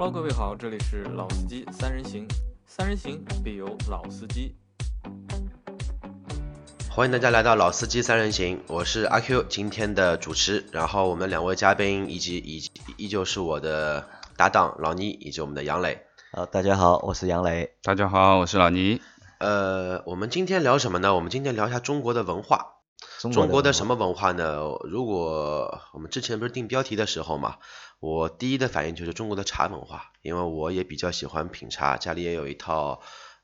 Hello，各位好，这里是老司机三人行，三人行必有老司机。欢迎大家来到老司机三人行，我是阿 Q，今天的主持。然后我们两位嘉宾以及以及依旧是我的搭档老倪以及我们的杨磊。好，大家好，我是杨磊。大家好，我是老倪。呃，我们今天聊什么呢？我们今天聊一下中国的文化。中国的什么文化呢？如果我们之前不是定标题的时候嘛，我第一的反应就是中国的茶文化，因为我也比较喜欢品茶，家里也有一套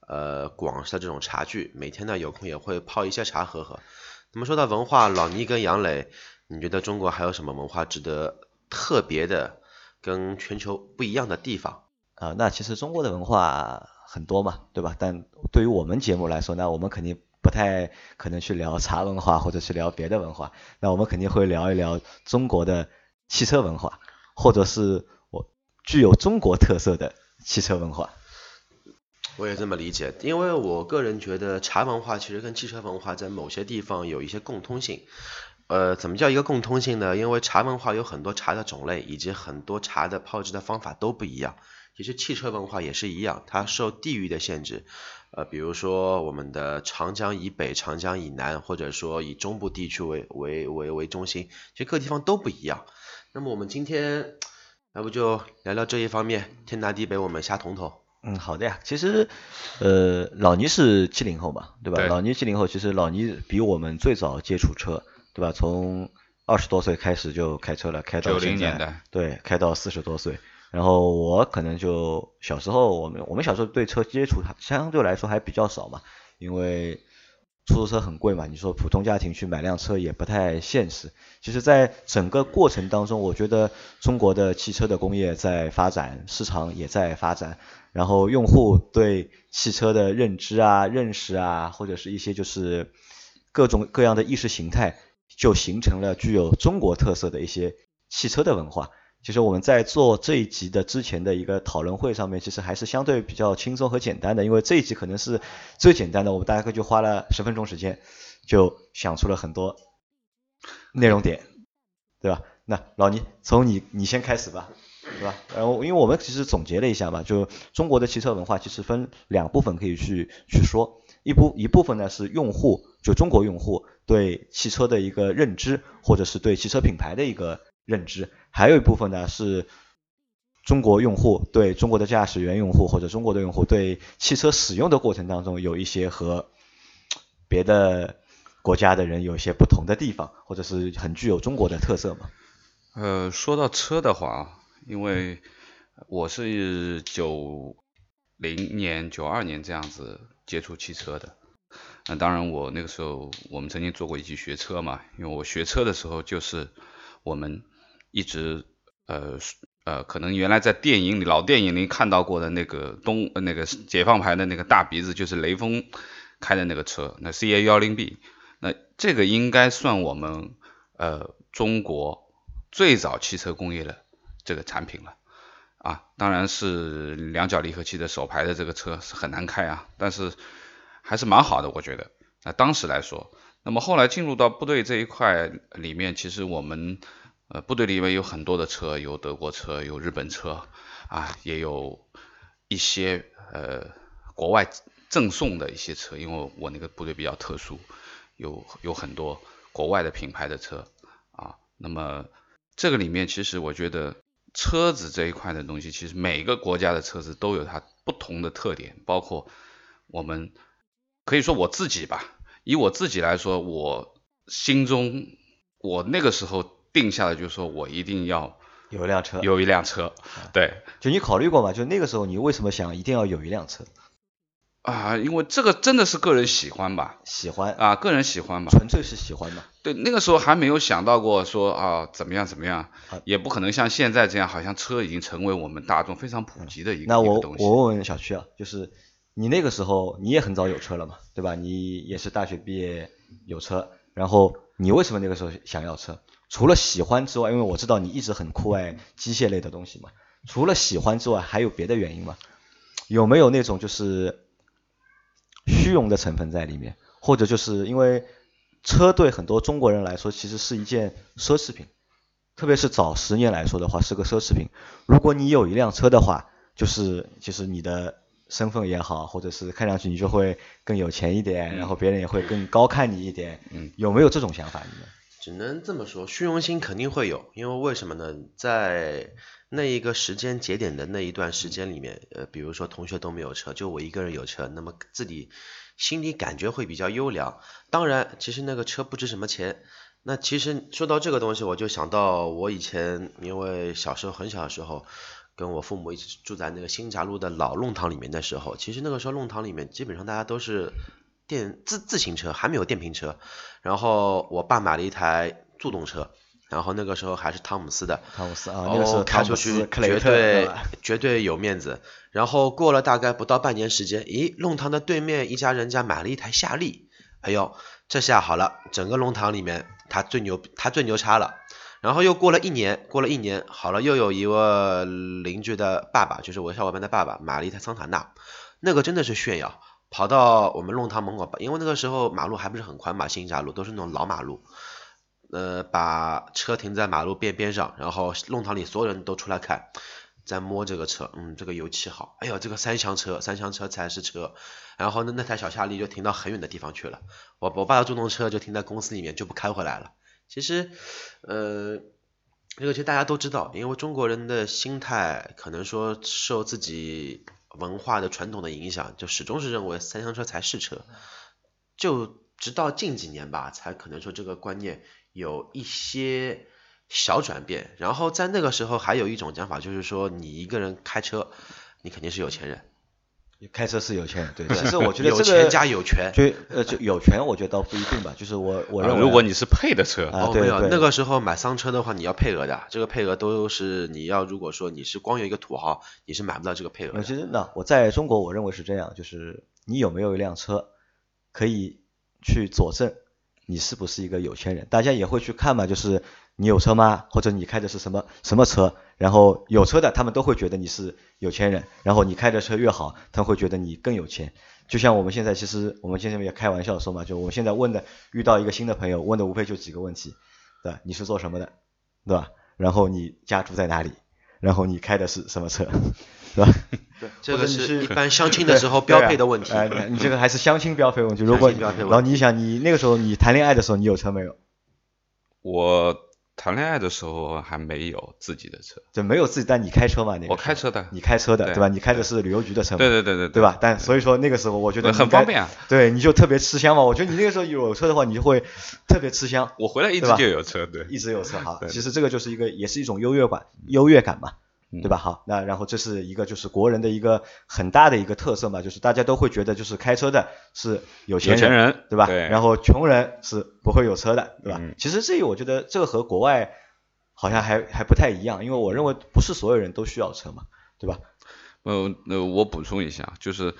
呃广式的这种茶具，每天呢有空也会泡一些茶喝喝。那么说到文化，老倪跟杨磊，你觉得中国还有什么文化值得特别的、跟全球不一样的地方？啊，那其实中国的文化很多嘛，对吧？但对于我们节目来说，那我们肯定。不太可能去聊茶文化或者去聊别的文化，那我们肯定会聊一聊中国的汽车文化，或者是我具有中国特色的汽车文化。我也这么理解，因为我个人觉得茶文化其实跟汽车文化在某些地方有一些共通性。呃，怎么叫一个共通性呢？因为茶文化有很多茶的种类，以及很多茶的泡制的方法都不一样。其实汽车文化也是一样，它受地域的限制，呃，比如说我们的长江以北、长江以南，或者说以中部地区为为为为中心，其实各地方都不一样。那么我们今天要不就聊聊这一方面，天南地北我们瞎统统。嗯，好的呀。其实，呃，老倪是七零后嘛，对吧？老倪七零后，其实老倪比我们最早接触车，对吧？从二十多岁开始就开车了，开到九零年代，对，开到四十多岁。然后我可能就小时候，我们我们小时候对车接触相对来说还比较少嘛，因为出租车很贵嘛，你说普通家庭去买辆车也不太现实。其实，在整个过程当中，我觉得中国的汽车的工业在发展，市场也在发展，然后用户对汽车的认知啊、认识啊，或者是一些就是各种各样的意识形态，就形成了具有中国特色的一些汽车的文化。其实我们在做这一集的之前的一个讨论会上面，其实还是相对比较轻松和简单的，因为这一集可能是最简单的，我们大概就花了十分钟时间，就想出了很多内容点，对吧？那老倪，从你你先开始吧，对吧？然后因为我们其实总结了一下嘛，就中国的汽车文化其实分两部分可以去去说，一部一部分呢是用户，就中国用户对汽车的一个认知，或者是对汽车品牌的一个。认知，还有一部分呢是中国用户对中国的驾驶员用户或者中国的用户对汽车使用的过程当中有一些和别的国家的人有一些不同的地方，或者是很具有中国的特色嘛。呃，说到车的话，因为我是九零年、九二年这样子接触汽车的，那当然我那个时候我们曾经做过一期学车嘛，因为我学车的时候就是我们。一直呃呃，可能原来在电影里老电影里看到过的那个东那个解放牌的那个大鼻子，就是雷锋开的那个车，那 CA 幺零 B，那这个应该算我们呃中国最早汽车工业的这个产品了啊，当然是两脚离合器的手排的这个车是很难开啊，但是还是蛮好的，我觉得那当时来说，那么后来进入到部队这一块里面，其实我们。呃，部队里面有很多的车，有德国车，有日本车，啊，也有一些呃国外赠送的一些车，因为我那个部队比较特殊，有有很多国外的品牌的车，啊，那么这个里面其实我觉得车子这一块的东西，其实每个国家的车子都有它不同的特点，包括我们可以说我自己吧，以我自己来说，我心中我那个时候。定下来就是说我一定要有一辆车，有一辆车，对，就你考虑过吗？就那个时候你为什么想一定要有一辆车？啊，因为这个真的是个人喜欢吧，喜欢啊，个人喜欢嘛，纯粹是喜欢嘛。对，那个时候还没有想到过说啊怎么样怎么样，也不可能像现在这样，好像车已经成为我们大众非常普及的一个那我我问问小区啊，就是你那个时候你也很早有车了嘛，对吧？你也是大学毕业有车，然后你为什么那个时候想要车？除了喜欢之外，因为我知道你一直很酷爱机械类的东西嘛。除了喜欢之外，还有别的原因吗？有没有那种就是虚荣的成分在里面？或者就是因为车对很多中国人来说其实是一件奢侈品，特别是早十年来说的话，是个奢侈品。如果你有一辆车的话，就是就是你的身份也好，或者是看上去你就会更有钱一点，然后别人也会更高看你一点。嗯，有没有这种想法？你们？只能这么说，虚荣心肯定会有，因为为什么呢？在那一个时间节点的那一段时间里面，呃，比如说同学都没有车，就我一个人有车，那么自己心里感觉会比较优良。当然，其实那个车不值什么钱。那其实说到这个东西，我就想到我以前因为小时候很小的时候，跟我父母一起住在那个新闸路的老弄堂里面的时候，其实那个时候弄堂里面基本上大家都是电自自行车，还没有电瓶车。然后我爸买了一台助动车，然后那个时候还是汤姆斯的，汤姆斯啊，那个时候哦，开出去绝对吧？绝对有面子。然后过了大概不到半年时间，咦，弄堂的对面一家人家买了一台夏利，哎呦，这下好了，整个弄堂里面他最牛，他最牛叉了。然后又过了一年，过了一年，好了，又有一位邻居的爸爸，就是我小伙伴的爸爸，买了一台桑塔纳，那个真的是炫耀，跑到我们弄堂门口，因为那个时候马路还不是很宽嘛，新闸路都是那种老马路，呃，把车停在马路边边上，然后弄堂里所有人都出来看，在摸这个车，嗯，这个油漆好，哎呦，这个三厢车，三厢车才是车，然后呢，那台小夏利就停到很远的地方去了，我我爸的助动车就停在公司里面，就不开回来了。其实，呃，这个其实大家都知道，因为中国人的心态可能说受自己文化的传统的影响，就始终是认为三厢车才是车，就直到近几年吧，才可能说这个观念有一些小转变。然后在那个时候还有一种讲法，就是说你一个人开车，你肯定是有钱人。开车是有钱人，对。其实我觉得这个有钱加有权。就呃就有权，我觉得倒不一定吧。就是我我认为，啊如果你是配的车，啊哦，没有，对对那个时候买商车的话，你要配额的，这个配额都是你要，如果说你是光有一个土豪，你是买不到这个配额呃，的。其实呢，我在中国我认为是这样，就是你有没有一辆车，可以去佐证你是不是一个有钱人。大家也会去看嘛，就是你有车吗？或者你开的是什么什么车？然后有车的他们都会觉得你是有钱人，然后你开的车越好，他们会觉得你更有钱。就像我们现在其实我们现在也开玩笑说嘛，就我们现在问的遇到一个新的朋友，问的无非就几个问题，对吧？你是做什么的，对吧？然后你家住在哪里？然后你开的是什么车，对吧？这个是是一般相亲的时候标配的问题。哎、你这个还是相亲标配问题。如果相亲标配问题然后你想，你那个时候你谈恋爱的时候，你有车没有？我谈恋爱的时候还没有自己的车，就没有自己，但你开车嘛？那个我开车的，你开车的对对吧？你开的是旅游局的车嘛？对对对对对吧？但所以说那个时候，我觉得很方便啊。对，你就特别吃香嘛。我觉得你那个时候有车的话，你就会特别吃香，我回来一直就有车，对，一直有车哈。对其实这个就是一个，也是一种优越感，优越感嘛，嗯对吧？好，那然后这是一个就是国人的一个很大的一个特色嘛，就是大家都会觉得就是开车的是有钱人对吧？对然后穷人是不会有车的，对吧？嗯其实这个我觉得这个和国外好像还还不太一样，因为我认为不是所有人都需要车嘛，对吧？呃，那我补充一下，就是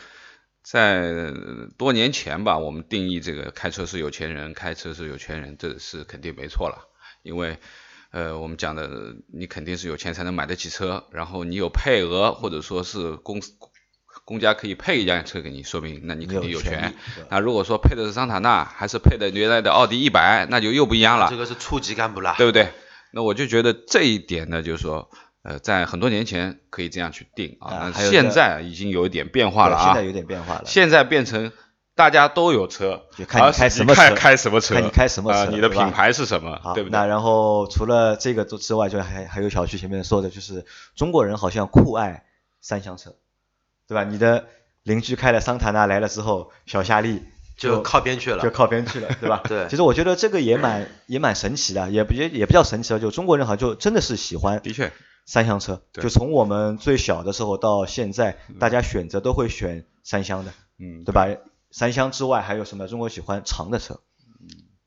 在多年前吧，我们定义这个开车是有钱人，开车是有钱人，这是肯定没错了，因为呃，我们讲的你肯定是有钱才能买得起车，然后你有配额，或者说是公司公家可以配一辆车给你，说明那你肯定有权那如果说配的是桑塔纳，还是配的原来的奥迪一百，那就又不一样了这。个是处级干部啦。对不对？那我就觉得这一点呢，就是说，呃，在很多年前可以这样去定啊啊，现在已经有一点变化了啊现在，有点变化了。现在变成大家都有车，就看你开什么看车开什么车，看你开什么啊车你的品牌是什么好，，对不对？那然后除了这个之外，就还还有小区前面说的，就是中国人好像酷爱三厢车，对吧？你的邻居开了桑塔纳来了之后，小夏利就靠边去了就。靠边去了，对吧？对其实我觉得这个也蛮也蛮神奇的，也不也也不叫神奇了，就中国人好像就真的是喜欢的确，三厢车，对就从我们最小的时候到现在，大家选择都会选三厢的，嗯，对吧？三厢之外还有什么？中国喜欢长的车，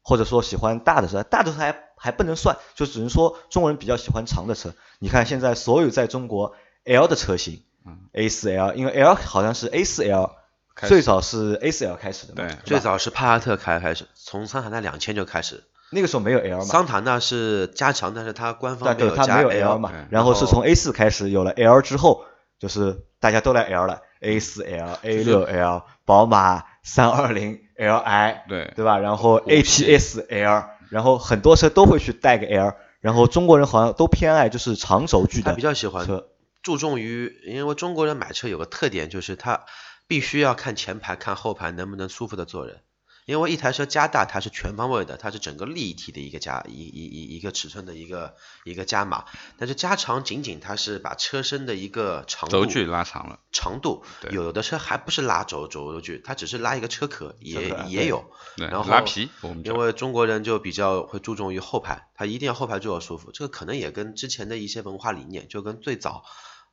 或者说喜欢大的车，大的车还还不能算，就只能说中国人比较喜欢长的车。你看现在所有在中国 L 的车型，A 4 L，因为 L 好像是 A 4 L，最早是 A 4 L 开始的嘛，对最早是帕萨特开开始，从桑塔纳两千就开始。那个时候没有 L 嘛，桑塔纳是加强，但是它官方没有加它没有 L 嘛嗯，然后是从 A 4开始有了 L 之后，就是大家都来 L 了，A 4 L、A 6 L、宝马三二零 Li，对对吧？然后 APS L，然后很多车都会去带个 L，然后中国人好像都偏爱就是长轴距的他比较喜欢车，注重于，因为中国人买车有个特点，就是他必须要看前排、看后排能不能舒服的坐人。因为一台车加大，它是全方位的，它是整个立体的一个加一一一一个尺寸的一个一个加码，但是加长仅仅它是把车身的一个长度轴距拉长了，长度，有的车还不是拉轴轴距，它只是拉一个车壳，也也有。然后拉皮，我们叫因为中国人就比较会注重于后排，它一定要后排坐要舒服，这个可能也跟之前的一些文化理念，就跟最早，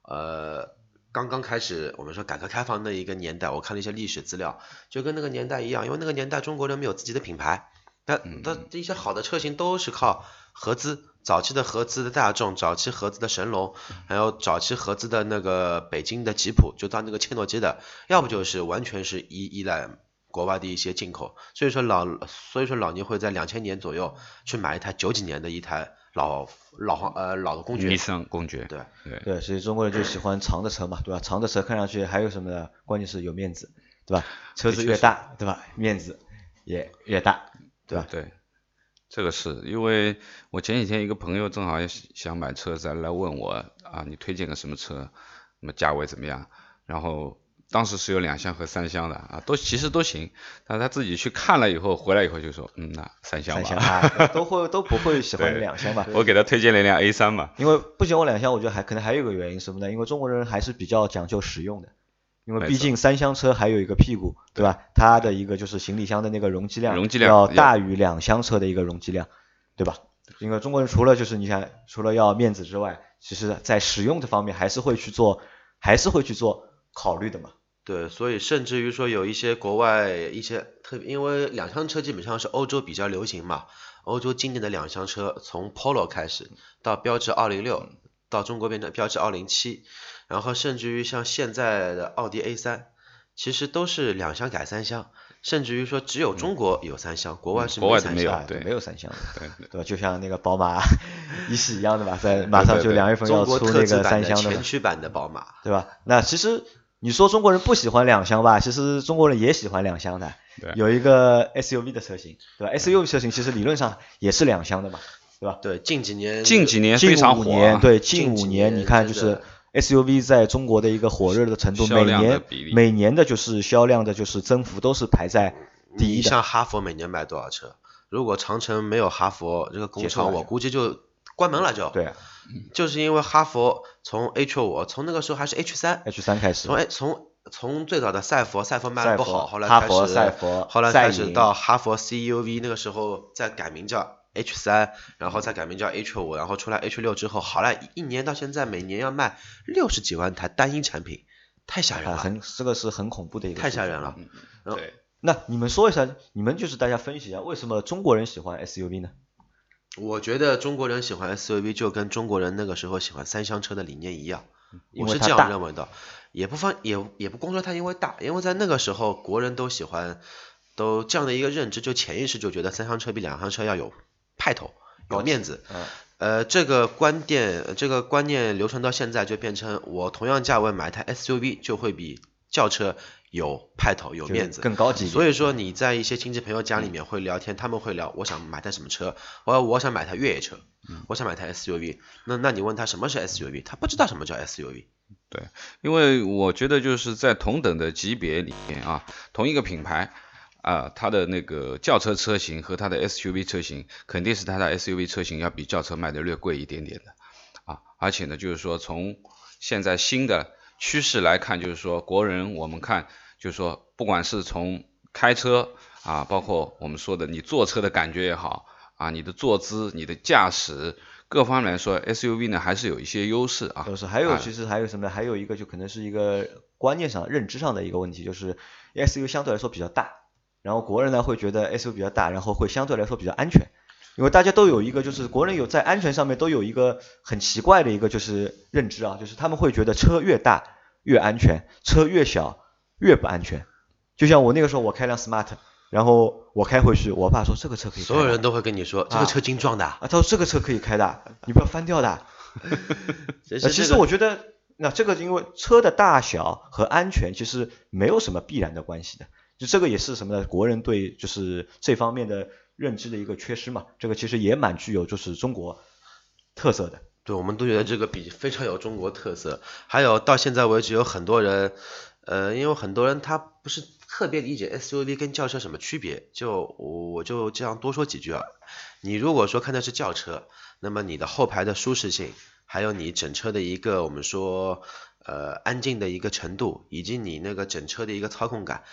呃，刚刚开始我们说改革开放的一个年代，我看了一些历史资料，就跟那个年代一样，因为那个年代中国人没有自己的品牌，那那一些好的车型都是靠合资，早期的合资的大众，早期合资的神龙，还有早期合资的那个北京的吉普，就到那个切诺基的，要不就是完全是依依赖国外的一些进口，所以说老所以说老倪会在两千年左右去买一台九几年的一台老老黄呃老的公爵尼，桑公爵，对对对，所以中国人就喜欢长的车嘛，对吧？长的车看上去还有什么呢？关键是有面子，对吧？车子越大，对吧？面子也越大，对吧？对，这个是因为我前几天一个朋友正好也想买车子来问我啊，你推荐个什么车，那么价位怎么样？然后当时是有两厢和三厢的啊，都其实都行，但他自己去看了以后回来以后就说，嗯，那三厢三吧。厢啊，都会都不会喜欢两厢吧？我给他推荐了一辆 A 三嘛，因为不喜欢两厢，我觉得还可能还有一个原因是什么呢？因为中国人还是比较讲究实用的，因为毕竟三厢车还有一个屁股，对吧？它的一个就是行李箱的那个容积量，容积量要要大于两厢车的一个容积量，对吧？因为中国人除了就是你想，除了要面子之外，其实在使用这方面还是会去做，还是会去做考虑的嘛。对，所以甚至于说有一些国外一些特别，因为两厢车基本上是欧洲比较流行嘛，欧洲经典的两厢车从 Polo 开始到标致二零六，到中国变成标致二零七，然后甚至于像现在的奥迪 A 三，其实都是两厢改三厢，甚至于说只有中国有三厢，国外是国外三厢。没有对啊没有三厢的，对吧？就像那个宝马 一系一样的嘛，在马上就两月份要出那个三厢的嘛前驱版的宝马，对吧？那其实你说中国人不喜欢两厢吧，其实中国人也喜欢两厢的。对有一个 SUV 的车型，对吧？SUV 车型其实理论上也是两厢的嘛，对吧？对，近几年近几年近非常火、五年，啊，对，近五年年你看就是 SUV 在中国的一个火热的程度，每年每年的就是销量的就是增幅都是排在第一的。像哈佛每年卖多少车？如果长城没有哈佛这个工厂，我估计就关门了就。对，就是因为哈佛从 H 五，从那个时候还是 H 三，H 三开始从，哎从从最早的赛佛，赛佛卖的不好，后来开哈佛始赛佛后来开始到哈佛 CUV，那个时候再改名叫 H 三，然后再改名叫 H 五，然后出来 H 六之后，好了，一年到现在每年要卖六十几万台单一产品，太吓人啊，了。很这个是很恐怖的一个，太吓人了。然后对，那你们说一下，你们就是大家分析一下，为什么中国人喜欢 SUV 呢？我觉得中国人喜欢 SUV 就跟中国人那个时候喜欢三厢车的理念一样，我是这样认为的。也不方也也不光说它因为大，因为在那个时候国人都喜欢，都这样的一个认知，就潜意识就觉得三厢车比两厢车要有派头、有面子。嗯，呃，这个观点，这个观念流传到现在，就变成我同样价位买一台 SUV 就会比轿车有派头、有面子。更高级。所以说你在一些亲戚朋友家里面会聊天，他们会聊我想买台什么车，我我想买台越野车，我想买台 SUV。那那你问他什么是 SUV，他不知道什么叫 SUV。对因为我觉得就是在同等的级别里面啊，同一个品牌啊，它的那个轿车车型和它的 SUV 车型，肯定是它的 SUV 车型要比轿车卖的略贵一点点的啊，而且呢，就是说从现在新的趋势来看，就是说国人我们看，就是说不管是从开车啊，包括我们说的你坐车的感觉也好啊，你的坐姿、你的驾驶各方面来说，SUV 呢还是有一些优势啊。就是还有啊其实还有什么呢？还有一个就可能是一个观念上、认知上的一个问题，就是 SUV 相对来说比较大，然后国人呢会觉得 SUV 比较大，然后会相对来说比较安全，因为大家都有一个就是国人有在安全上面都有一个很奇怪的一个就是认知啊，就是他们会觉得车越大越安全，车越小越不安全。就像我那个时候我开辆 smart，然后我开回去，我爸说这个车可以开，所有人都会跟你说这个车精壮的。啊，他说这个车可以开的，你不要翻掉的。其实我觉得，那这个因为车的大小和安全其实没有什么必然的关系的，就这个也是什么呢？国人对就是这方面的认知的一个缺失嘛。这个其实也蛮具有就是中国特色的。对，我们都觉得这个笔非常有中国特色。还有到现在为止，有很多人，呃，因为很多人他不是特别理解 SUV 跟轿车什么区别，就我我就这样多说几句啊。你如果说看的是轿车，那么你的后排的舒适性，还有你整车的一个我们说呃安静的一个程度，以及你那个整车的一个操控感，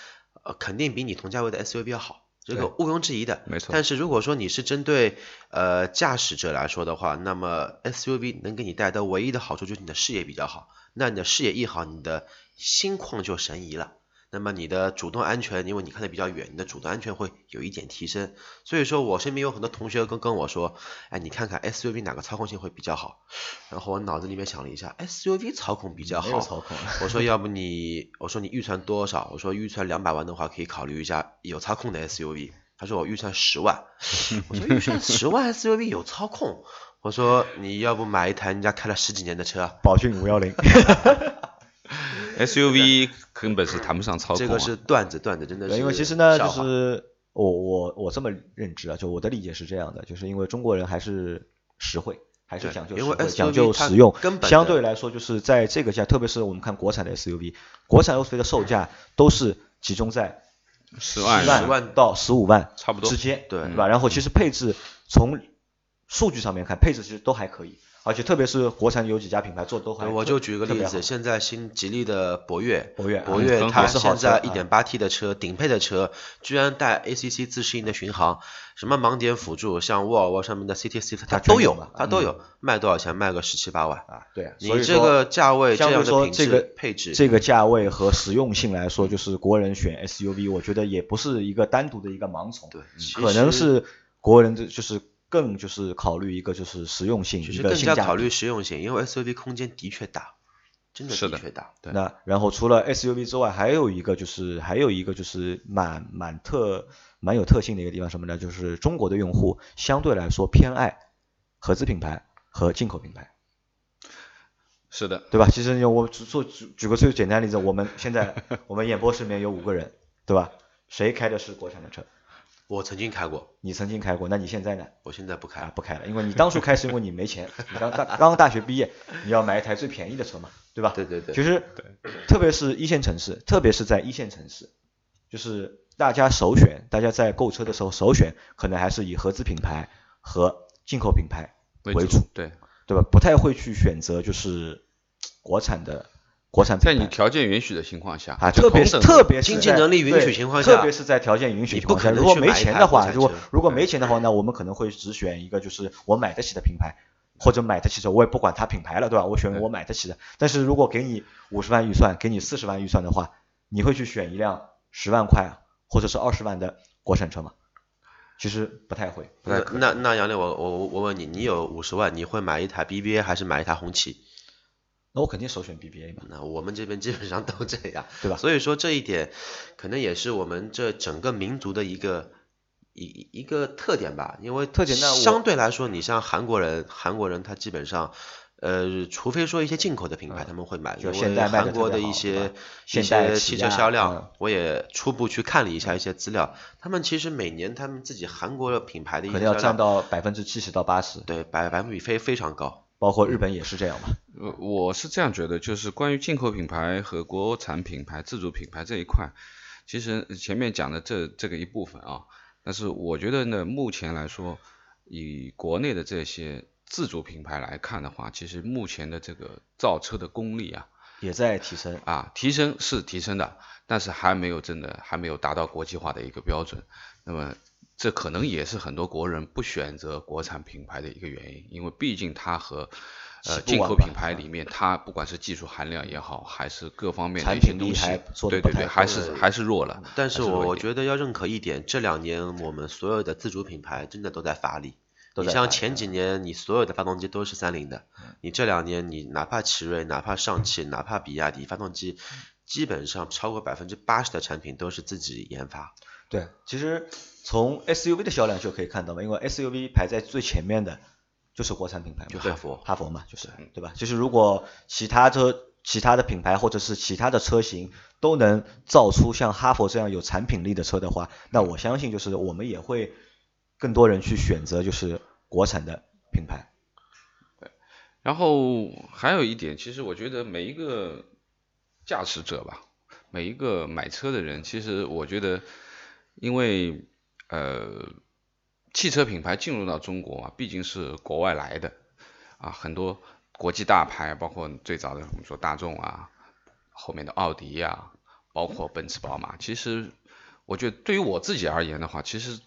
呃，肯定比你同价位的 SUV 要好。这个毋庸置疑的，没错。但是如果说你是针对呃驾驶者来说的话，那么 SUV 能给你带来的唯一的好处就是你的视野比较好。那你的视野一好，你的心旷就神怡了。那么你的主动安全，因为你看的比较远，你的主动安全会有一点提升。所以说我身边有很多同学跟跟我说，哎，你看看 SUV 哪个操控性会比较好？然后我脑子里面想了一下，SUV 操控比较好。操控。我说要不你，我说你预算多少？我说预算两百万的话，可以考虑一下有操控的 SUV。他说我预算十万。我说预算十万 SUV 有操控？我说你要不买一台人家开了十几年的车，宝骏五幺零。SUV 根本是谈不上操控，这个是段子，段子真的是。因为其实呢，就是我我我这么认知啊，就我的理解是这样的，就是因为中国人还是实惠，还是讲究实惠，讲究实用。相对来说，就是在这个价，特别是我们看国产的 SUV，国产 SUV 的售价都是集中在十万十万到十五万差不多之间，对对吧？然后其实配置从数据上面看，配置其实都还可以。而且特别是国产有几家品牌做的都很，我就举个例子，现在新吉利的博越，博越，博越它现在一点八 T 的车，顶配的车，居然带 ACC 自适应的巡航，什么盲点辅助，像沃尔沃上面的 CT C 它都有，它都有，卖多少钱？卖个十七八万啊，对，你这个价位这样的品质配置，这个价位和实用性来说，就是国人选 SUV，我觉得也不是一个单独的一个盲从，对，可能是国人的就是。更就是考虑一个就是实用性，其实更加考虑实用性，因为 SUV 空间的确大，真的的确大。对。那然后除了 SUV 之外，还有一个就是还有一个就是蛮蛮特蛮有特性的一个地方什么呢？就是中国的用户相对来说偏爱合资品牌和进口品牌。是的，对吧？其实我做举举个最简单的例子，我们现在 我们演播室里面有五个人，对吧？谁开的是国产的车？我曾经开过，你曾经开过，那你现在呢？我现在不开啊，不开了，因为你当初开是因为你没钱，你刚大刚刚大学毕业，你要买一台最便宜的车嘛，对吧？对对对。其实，特别是一线城市，特别是在一线城市，就是大家首选，大家在购车的时候首选，可能还是以合资品牌和进口品牌为主，对对吧？不太会去选择就是国产的。国产在你条件允许的情况下啊，特别是特别经济能力允许情况下，特别是在条件允许情况下，如果没钱的话，如果如果没钱的话，那我们可能会只选一个就是我买得起的品牌，或者买得起车，我也不管它品牌了，对吧？我选我买得起的。但是如果给你五十万预算，给你四十万预算的话，你会去选一辆十万块或者是二十万的国产车吗？其实不太会。那那那杨磊，我我我问你，你有五十万，你会买一台 BBA 还是买一台红旗？那我肯定首选 BBA 嘛。那我们这边基本上都这样，对吧？所以说这一点可能也是我们这整个民族的一个一一个特点吧。因为特点呢，相对来说，你像韩国人，韩国人他基本上，呃，除非说一些进口的品牌他们会买，因为韩国的一些一些汽车销量，我也初步去看了一下一些资料，他们其实每年他们自己韩国的品牌的一些可能要占到百分之七十到八十，对，百百分比非非常高。包括日本也是这样吧？呃，我是这样觉得，就是关于进口品牌和国产品牌、自主品牌这一块，其实前面讲的这这个一部分啊，但是我觉得呢，目前来说，以国内的这些自主品牌来看的话，其实目前的这个造车的功力啊，也在提升啊，提升是提升的，但是还没有真的还没有达到国际化的一个标准。那么这可能也是很多国人不选择国产品牌的一个原因，因为毕竟它和呃进口品牌里面，它不管是技术含量也好，还是各方面的一些东西，对对对，还是还是弱了。但是我我觉得要认可一点，这两年我们所有的自主品牌真的都在发力。你像前几年你所有的发动机都是三菱的，你这两年你哪怕奇瑞、哪怕上汽、哪怕比亚迪，发动机基本上超过百分之八十的产品都是自己研发。对，其实从 SUV 的销量就可以看到嘛，因为 SUV 排在最前面的，就是国产品牌嘛，就哈佛，哈佛嘛，就是，对吧？就是如果其他车、其他的品牌或者是其他的车型都能造出像哈佛这样有产品力的车的话，那我相信就是我们也会更多人去选择就是国产的品牌。对然后还有一点，其实我觉得每一个驾驶者吧，每一个买车的人，其实我觉得，因为呃，汽车品牌进入到中国啊，毕竟是国外来的啊，很多国际大牌，包括最早的我们说大众啊，后面的奥迪呀、包括奔驰、宝马，其实我觉得对于我自己而言的话，其实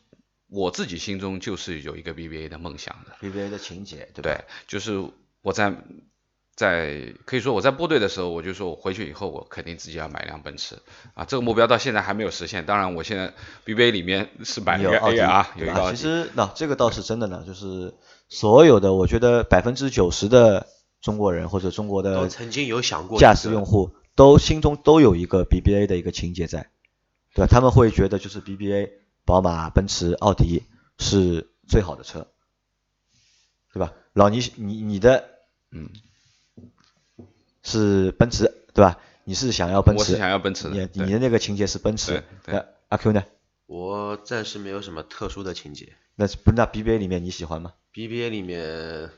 我自己心中就是有一个 BBA 的梦想的。BBA 的情节，对就是我在在可以说我在部队的时候，我就说我回去以后，我肯定自己要买辆奔驰啊。这个目标到现在还没有实现。当然，我现在 BBA 里面是买了一个有奥迪 A 啊，有？一个奥迪。其实那这个倒是真的呢，就是所有的，我觉得百分之九十的中国人或者中国都的曾经有想过驾驶用户都心中都有一个 BBA 的一个情节在，对吧？他们会觉得就是 BBA，宝马、奔驰、奥迪是最好的车，对吧？老倪，你你的嗯，是奔驰，对吧？你是想要奔驰，我是想要奔驰的你你的那个情节是奔驰对，对那阿 Q 呢？我暂时没有什么特殊的情节。那不那 BBA 里面你喜欢吗？BBA 里面，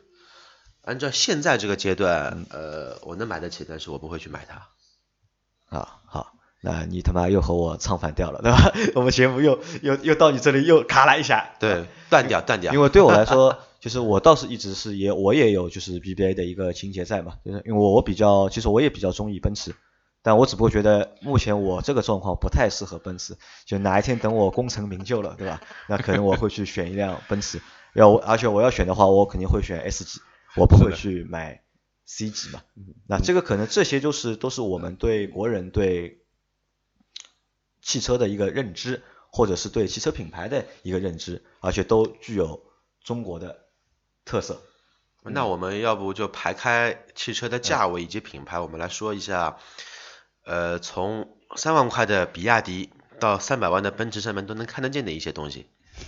按照现在这个阶段，呃，我能买得起，但是我不会去买它。啊，好，那你他妈又和我唱反调了，对吧？我们节目又又又到你这里又卡了一下，对，断掉，断掉。因为对我来说，就是我倒是一直是也我也有就是 BBA 的一个情节在嘛，就是因为我我比较其实我也比较中意奔驰，但我只不过觉得目前我这个状况不太适合奔驰，就哪一天等我功成名就了，对吧？那可能我会去选一辆奔驰，要我而且我要选的话，我肯定会选 S 级，我不会去买 C 级嘛。那这个可能这些就是都是我们对国人对汽车的一个认知，或者是对汽车品牌的一个认知，而且都具有中国的特色。那我们要不就排开汽车的价位以及品牌，我们来说一下，呃，从三万块的比亚迪到三百万的奔驰上面都能看得见的一些东西。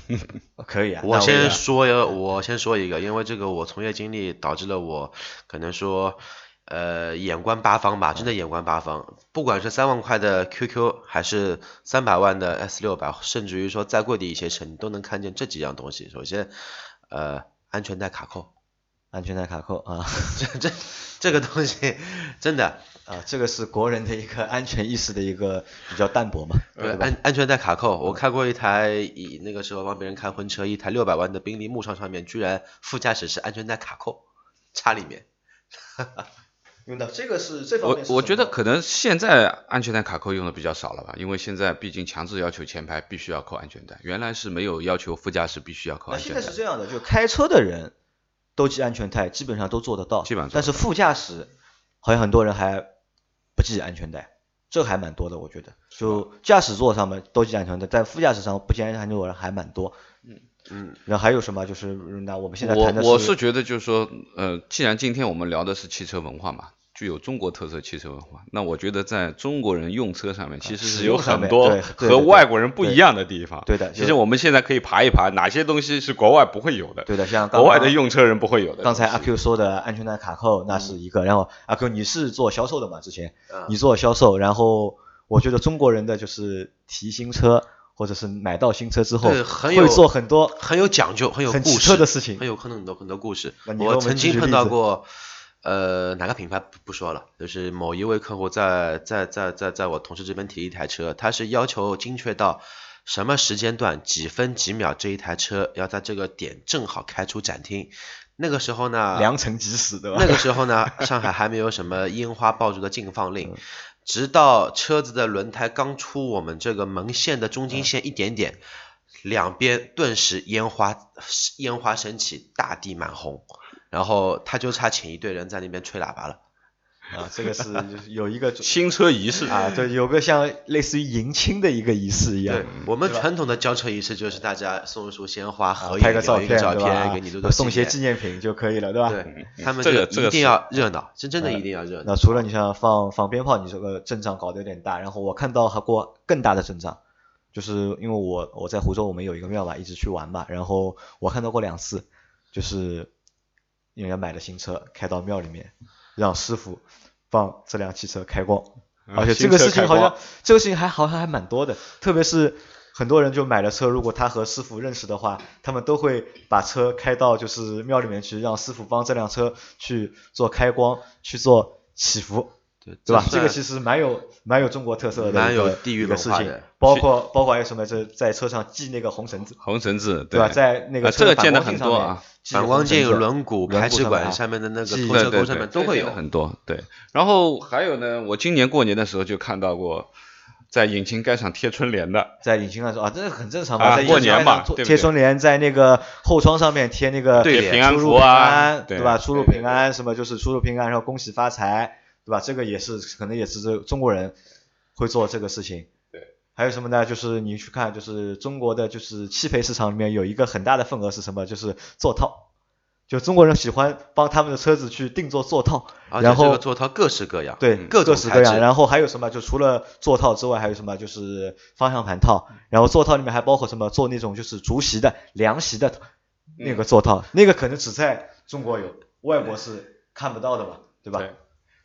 可以啊，我先说一，我先说一个，因为这个我从业经历导致了我可能说，呃，眼观八方吧，真的眼观八方。不管是三万块的 QQ，还是三百万的 S 六百，甚至于说再贵的一些车，你都能看见这几样东西。首先，呃，安全带卡扣，安全带卡扣啊 这这这个东西真的，啊，这个是国人的一个安全意识的一个比较淡薄嘛，对，安安全带卡扣，我开过一台，以那个时候帮别人开婚车，一台六百万的宾利牧场上面，居然副驾驶是安全带卡扣插里面。用到这个是这方我面我我觉得可能现在安全带卡扣用的比较少了吧，因为现在毕竟强制要求前排必须要扣安全带，原来是没有要求副驾驶必须要扣安全带。现在是这样的，就开车的人都系安全带，基本上都做得到。基本上但是副驾驶好像很多人还不系安全带，这还蛮多的，我觉得。就驾驶座上面都系安全带，在副驾驶上不系安全带的人还蛮多。嗯，然后还有什么？就是嗯那我们现在我谈的我是觉得就是说，呃，既然今天我们聊的是汽车文化嘛，具有中国特色汽车文化，那我觉得在中国人用车上面其实是有很多和外国人不一样的地方。对的其实我们现在可以爬一爬，哪些东西是国外不会有的，对的，像国外的用车人不会有的。刚才阿 Q 说的安全带卡扣那是一个，然后阿 Q 你是做销售的嘛？之前嗯你做销售，然后我觉得中国人的就是提新车或者是买到新车之后，对很有会做很多很有讲究，很有很奇故事特的事情很有可能很多很多故事我曾经碰到过，呃，哪个品牌不不说了，就是某一位客户在在在在在我同事这边提一台车，他是要求精确到什么时间段几分几秒这一台车要在这个点正好开出展厅。那个时候呢，良辰吉时，对吧？那个时候呢，上海还没有什么烟花爆竹的禁放 嗯令，直到车子的轮胎刚出我们这个门线的中间线一点点，两边顿时烟花烟花升起，大地满红，然后他就差请一队人在那边吹喇叭了。啊，这个是有一个 新车仪式啊，对，有个像类似于迎亲的一个仪式一样对，我们传统的交车仪式就是大家送一束鲜花，啊合影，拍个照片给你送些纪纪念品就可以了，对吧？对，他们这个就一定要热闹，真真的呃一定要热闹。那除了你像放放鞭炮，你这个阵仗搞得有点大，然后我看到还过更大的阵仗，就是因为我我在湖州我们有一个庙嘛，一直去玩嘛，然后我看到过两次，就是人家买了新车开到庙里面，让师傅帮这辆汽车开光，而且这个事情好像这个事情还好像还蛮多的，特别是很多人就买了车，如果他和师傅认识的话，他们都会把车开到就是庙里面去，让师傅帮这辆车去做开光，去做祈福。对对吧？这个其实蛮有蛮有中国特色的蛮有地域的事情文化的，包括包括还有什么，是在车上系那个红绳子，红绳子，对吧？在那个这个见得光镜上面很多啊反光镜、轮毂、排气管上面啊下面的那个系拖车钩上对对对面都会有。很多。对，然后还有呢，我今年过年的时候就看到过，在引擎盖上贴春联的，在引擎盖上啊，这是很正常啊嘛，在过年嘛贴春联，在那个后窗上面贴那个对联平安出入平符啊，对对吧？出入平安，什么就是出入平安，然后恭喜发财，对吧？这个也是可能也是这中国人会做这个事情。对。还有什么呢？就是你去看，就是中国的就是汽配市场里面有一个很大的份额是什么？就是座套。就中国人喜欢帮他们的车子去定做座套，然后这个座套各式各样，对，各各式各样。然后还有什么？就除了座套之外，还有什么？就是方向盘套。然后座套里面还包括什么？做那种就是竹席的、凉席的那个座套，那个可能只在中国有，外国是看不到的吧，对吧？对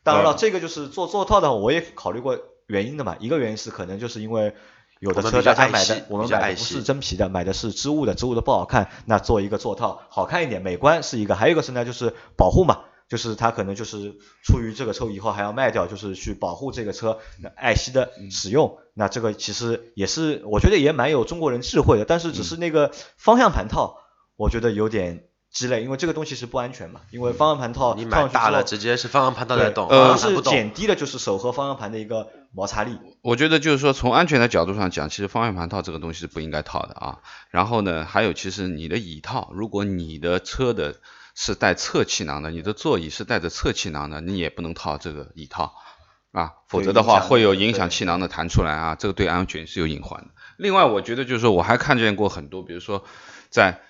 当然了，嗯这个就是做座套的话，我也考虑过原因的嘛。一个原因是可能就是因为有的车大家买的我们买的不是真皮的，买的是织物的，织物的不好看，那做一个座套好看一点，美观是一个。还有一个是呢，就是保护嘛。就是他可能就是出于这个车以后还要卖掉，就是去保护这个车那爱惜的嗯使用。那这个其实也是我觉得也蛮有中国人智慧的，但是只嗯是那个方向盘套，我觉得有点鸡肋，因为这个东西是不安全嘛。因为方向盘套你套买大了，直接是方向盘套在动，呃是。减低了就是手和方向盘的一个摩擦力。我觉得就是说，从安全的角度上讲，其实方向盘套这个东西是不应该套的啊。然后呢，还有其实你的椅套，如果你的车的是带侧气囊的，你的座椅是带着侧气囊的，你也不能套这个椅套啊，否则的话会有影响气囊的弹出来啊，这个对安全是有隐患的。另外，我觉得就是说，我还看见过很多，比如说在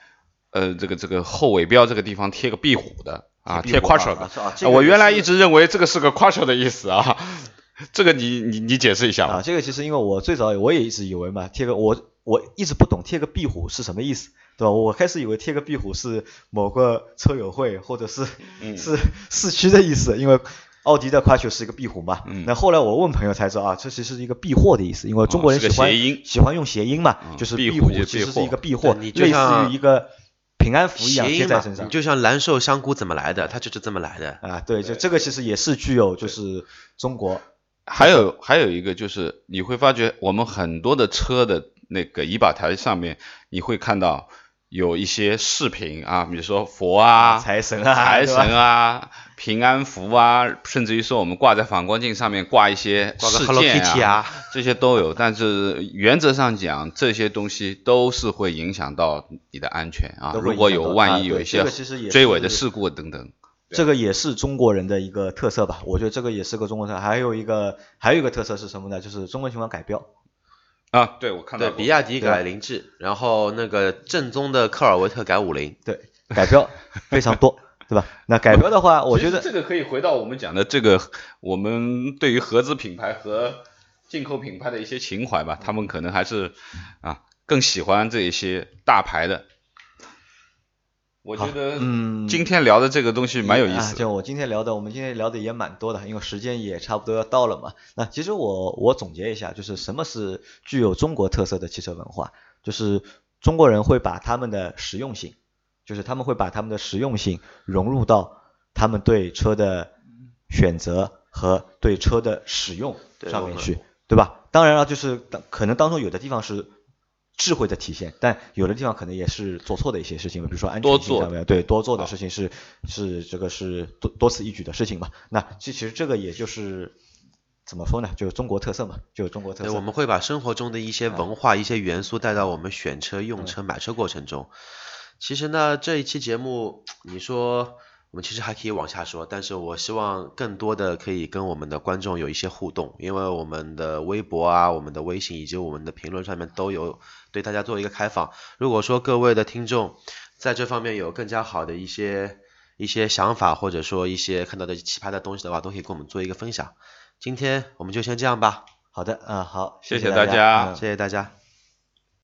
呃这个这个后尾标这个地方贴个壁虎的啊，贴 quattro 的。啊，是啊这个我原来一直认为这个是个 quattro 的意思啊，这个你你你解释一下吧。啊，这个其实因为我最早我也一直以为嘛，贴个我我一直不懂贴个壁虎是什么意思，对吧？我开始以为贴个壁虎是某个车友会或者是、嗯是市区的意思，因为奥迪的 quattro 是一个壁虎嘛。嗯那后来我问朋友才知道啊，这其实是一个避祸的意思，因为中国人喜欢、谐音喜欢用谐音嘛，嗯就是壁虎其实是一个避祸，类似于一个平安符一样贴在身上你。就像蓝瘦香菇怎么来的，它就是这么来的。啊，对，就这个其实也是具有就是中国还有还有一个就是你会发觉我们很多的车的那个仪表台上面，你会看到有一些视频啊，比如说佛啊、财神啊，财神啊、平安符啊，甚至于说我们挂在反光镜上面挂一些挂个事 Hello 件 Kitty 啊，这些都有。但是原则上讲，这些东西都是会影响到你的安全啊。如果有万一有一些追尾的事故等等，这个也是中国人的一个特色吧，我觉得这个也是个中国特色。还有一个还有一个特色是什么呢？就是中国人喜欢改标，啊，对我看到对，比亚迪改凌志，然后那个正宗的科尔维特改五菱。对，改标非常多，对吧？那改革的话，我觉得这个可以回到我们讲的这个，我们对于合资品牌和进口品牌的一些情怀吧，他们可能还是啊更喜欢这一些大牌的。我觉得嗯今天聊的这个东西蛮有意啊思的。就我今天聊的，我们今天聊的也蛮多的，因为时间也差不多要到了嘛。那其实我我总结一下，就是什么是具有中国特色的汽车文化，就是中国人会把他们的实用性，就是他们会把他们的实用性融入到他们对车的选择和对车的使用上面去，对吧？当然了，就是可能当中有的地方是智慧的体现，但有的地方可能也是做错的一些事情，比如说安全性上面，对多做的事情是是这个是多多此一举的事情嘛。那其实这个也就是怎么说呢？就是中国特色嘛，就是中国特对，色。我们会把生活中的一些文化、一些元素带到我们选车、用车、买车过程中。其实呢，这一期节目，你说我们其实还可以往下说，但是我希望更多的可以跟我们的观众有一些互动，因为我们的微博啊、我们的微信以及我们的评论上面都有对大家做一个开放。如果说各位的听众在这方面有更加好的一些一些想法，或者说一些看到的奇葩的东西的话，都可以跟我们做一个分享。今天我们就先这样吧，好的，嗯、好，谢谢大谢大家嗯谢谢大家。